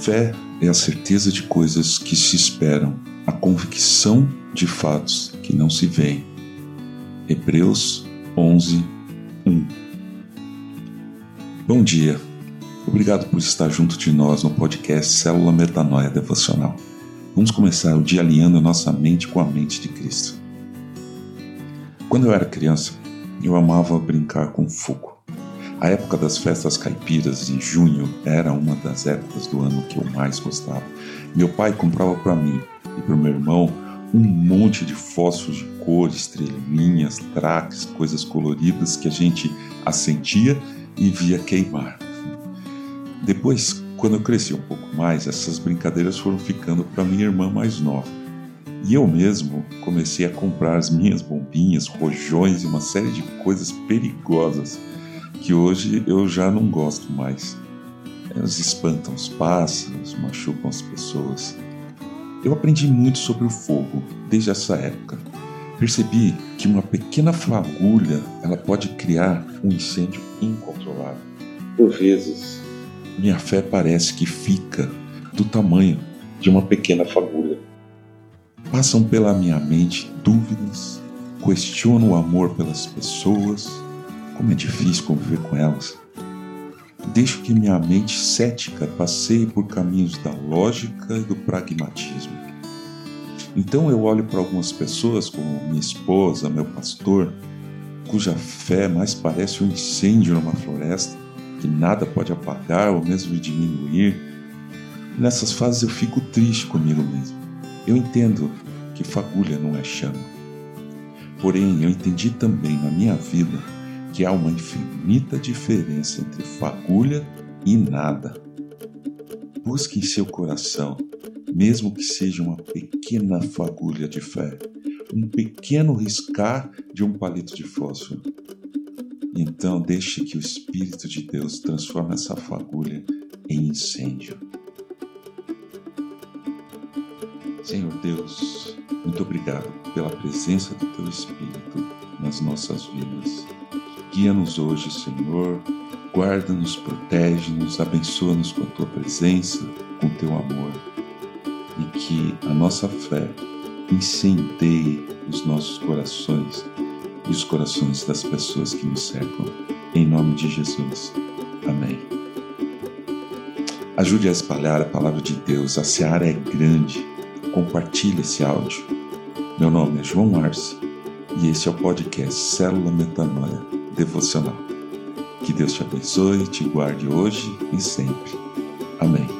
fé é a certeza de coisas que se esperam, a convicção de fatos que não se veem. Hebreus 11, 1 Bom dia. Obrigado por estar junto de nós no podcast Célula Metanoia Devocional. Vamos começar o dia alinhando nossa mente com a mente de Cristo. Quando eu era criança, eu amava brincar com fogo. A época das festas caipiras, em junho, era uma das épocas do ano que eu mais gostava. Meu pai comprava para mim e para meu irmão um monte de fósforos de cor, estrelinhas, traques, coisas coloridas que a gente acendia e via queimar. Depois, quando eu cresci um pouco mais, essas brincadeiras foram ficando para minha irmã mais nova. E eu mesmo comecei a comprar as minhas bombinhas, rojões e uma série de coisas perigosas que hoje eu já não gosto mais. Elas espantam os pássaros, machucam as pessoas. Eu aprendi muito sobre o fogo desde essa época. Percebi que uma pequena fagulha ela pode criar um incêndio incontrolável. Por vezes, minha fé parece que fica do tamanho de uma pequena fagulha. Passam pela minha mente dúvidas, questiono o amor pelas pessoas, como é difícil conviver com elas. Deixo que minha mente cética passeie por caminhos da lógica e do pragmatismo. Então eu olho para algumas pessoas, como minha esposa, meu pastor, cuja fé mais parece um incêndio numa floresta, que nada pode apagar ou mesmo diminuir. Nessas fases eu fico triste comigo mesmo. Eu entendo que fagulha não é chama. Porém, eu entendi também na minha vida que há uma infinita diferença entre fagulha e nada. Busque em seu coração, mesmo que seja uma pequena fagulha de fé, um pequeno riscar de um palito de fósforo. Então deixe que o Espírito de Deus transforme essa fagulha em incêndio. Senhor Deus, muito obrigado pela presença do Teu Espírito nas nossas vidas. Guia-nos hoje, Senhor. Guarda-nos, protege-nos, abençoa-nos com a tua presença, com o teu amor. E que a nossa fé incendeie os nossos corações e os corações das pessoas que nos cercam. Em nome de Jesus. Amém. Ajude a espalhar a palavra de Deus. A seara é grande. Compartilhe esse áudio. Meu nome é João Arce e esse é o podcast Célula Metanoia devocional. Que Deus te abençoe, te guarde hoje e sempre. Amém.